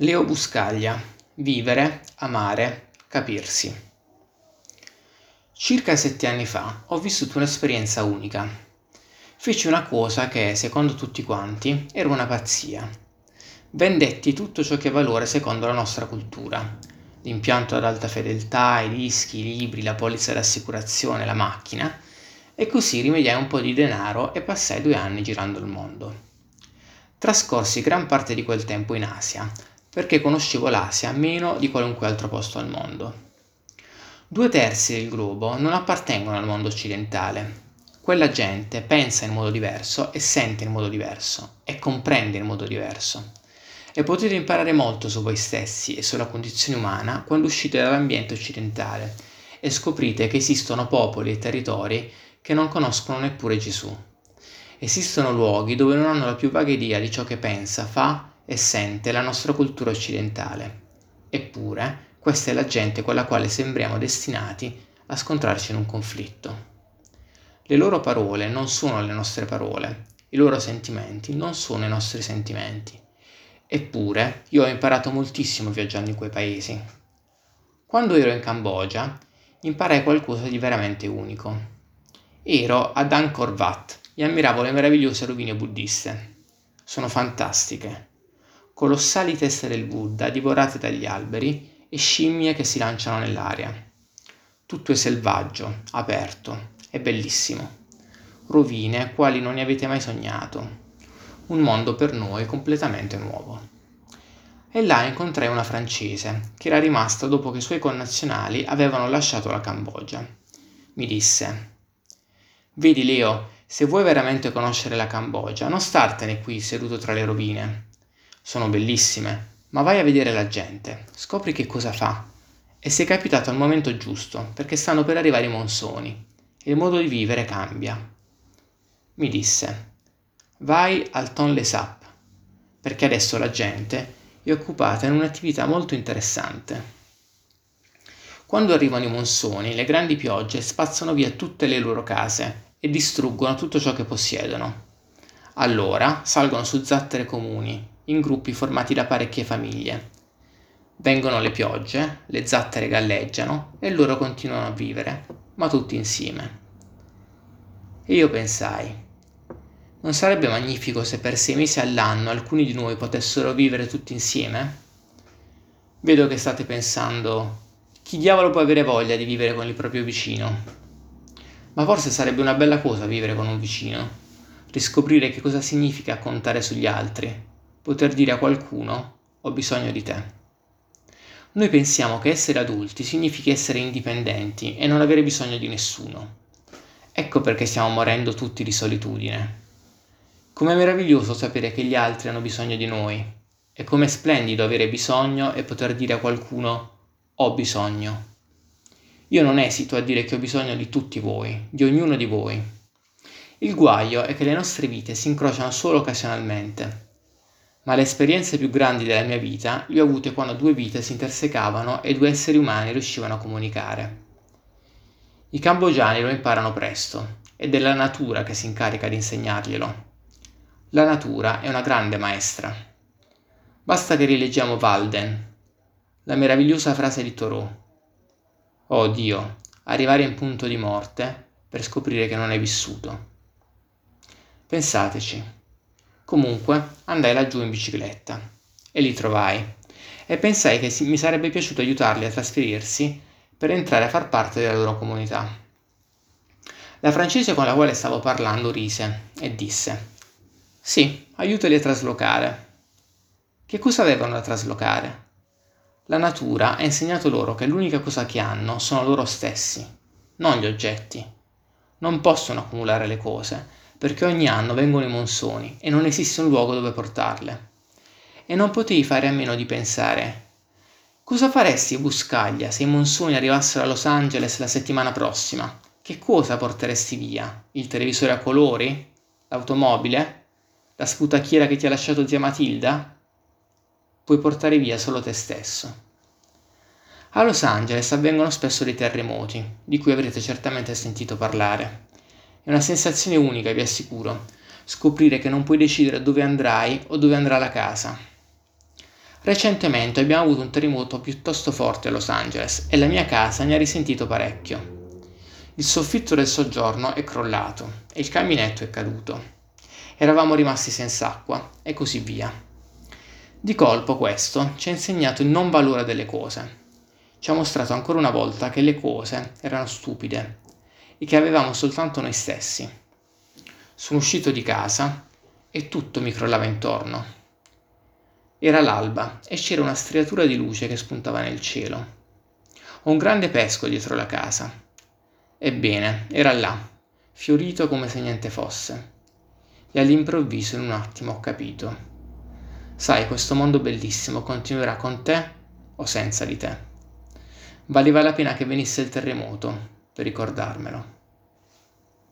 Leo Buscaglia. Vivere, amare, capirsi. Circa sette anni fa ho vissuto un'esperienza unica. Feci una cosa che, secondo tutti quanti, era una pazzia. Vendetti tutto ciò che è valore secondo la nostra cultura. L'impianto ad alta fedeltà, i dischi, i libri, la polizza d'assicurazione, la macchina, e così rimediai un po' di denaro e passai due anni girando il mondo. Trascorsi gran parte di quel tempo in Asia, perché conoscevo l'Asia meno di qualunque altro posto al mondo. Due terzi del globo non appartengono al mondo occidentale. Quella gente pensa in modo diverso e sente in modo diverso e comprende in modo diverso. E potete imparare molto su voi stessi e sulla condizione umana quando uscite dall'ambiente occidentale e scoprite che esistono popoli e territori che non conoscono neppure Gesù. Esistono luoghi dove non hanno la più vaga idea di ciò che pensa, fa e sente la nostra cultura occidentale. Eppure, questa è la gente con la quale sembriamo destinati a scontrarci in un conflitto. Le loro parole non sono le nostre parole, i loro sentimenti non sono i nostri sentimenti. Eppure io ho imparato moltissimo viaggiando in quei paesi. Quando ero in Cambogia imparai qualcosa di veramente unico. Ero ad Angkor Wat e ammiravo le meravigliose rovine buddiste. Sono fantastiche. Colossali teste del Buddha divorate dagli alberi e scimmie che si lanciano nell'aria. Tutto è selvaggio, aperto e bellissimo. Rovine quali non ne avete mai sognato. Un mondo per noi completamente nuovo. E là incontrai una francese che era rimasta dopo che i suoi connazionali avevano lasciato la Cambogia. Mi disse Vedi Leo, se vuoi veramente conoscere la Cambogia, non startene qui seduto tra le rovine. Sono bellissime, ma vai a vedere la gente, scopri che cosa fa. E sei capitato al momento giusto, perché stanno per arrivare i monsoni e il modo di vivere cambia. Mi disse, vai al Tonle Sap, perché adesso la gente è occupata in un'attività molto interessante. Quando arrivano i monsoni, le grandi piogge spazzano via tutte le loro case e distruggono tutto ciò che possiedono. Allora salgono su zattere comuni, in gruppi formati da parecchie famiglie. Vengono le piogge, le zattere galleggiano e loro continuano a vivere, ma tutti insieme. E io pensai, non sarebbe magnifico se per sei mesi all'anno alcuni di noi potessero vivere tutti insieme? Vedo che state pensando, chi diavolo può avere voglia di vivere con il proprio vicino? Ma forse sarebbe una bella cosa vivere con un vicino, riscoprire che cosa significa contare sugli altri, poter dire a qualcuno ho bisogno di te. Noi pensiamo che essere adulti significhi essere indipendenti e non avere bisogno di nessuno. Ecco perché stiamo morendo tutti di solitudine. Com'è meraviglioso sapere che gli altri hanno bisogno di noi e com'è splendido avere bisogno e poter dire a qualcuno ho bisogno. Io non esito a dire che ho bisogno di tutti voi, di ognuno di voi. Il guaio è che le nostre vite si incrociano solo occasionalmente, ma le esperienze più grandi della mia vita le ho avute quando due vite si intersecavano e due esseri umani riuscivano a comunicare. I cambogiani lo imparano presto, ed è la natura che si incarica di insegnarglielo. La natura è una grande maestra. Basta che rileggiamo Walden, la meravigliosa frase di Thoreau Oh Dio, arrivare in punto di morte per scoprire che non hai vissuto. Pensateci. Comunque andai laggiù in bicicletta e li trovai e pensai che mi sarebbe piaciuto aiutarli a trasferirsi per entrare a far parte della loro comunità. La francese con la quale stavo parlando rise e disse Sì, aiutali a traslocare. Che cosa avevano da traslocare? La natura ha insegnato loro che l'unica cosa che hanno sono loro stessi, non gli oggetti. Non possono accumulare le cose, perché ogni anno vengono i monsoni e non esiste un luogo dove portarle. E non potevi fare a meno di pensare, cosa faresti Buscaglia se i monsoni arrivassero a Los Angeles la settimana prossima? Che cosa porteresti via? Il televisore a colori? L'automobile? La sputacchiera che ti ha lasciato zia Matilda? puoi portare via solo te stesso. A Los Angeles avvengono spesso dei terremoti, di cui avrete certamente sentito parlare. È una sensazione unica, vi assicuro, scoprire che non puoi decidere dove andrai o dove andrà la casa. Recentemente abbiamo avuto un terremoto piuttosto forte a Los Angeles e la mia casa ne ha risentito parecchio. Il soffitto del soggiorno è crollato e il caminetto è caduto. Eravamo rimasti senza acqua e così via. Di colpo questo ci ha insegnato il non valore delle cose. Ci ha mostrato ancora una volta che le cose erano stupide e che avevamo soltanto noi stessi. Sono uscito di casa e tutto mi crollava intorno. Era l'alba e c'era una striatura di luce che spuntava nel cielo. Ho un grande pesco dietro la casa. Ebbene, era là, fiorito come se niente fosse. E all'improvviso, in un attimo, ho capito. Sai, questo mondo bellissimo continuerà con te o senza di te. Valeva la pena che venisse il terremoto ricordarmelo.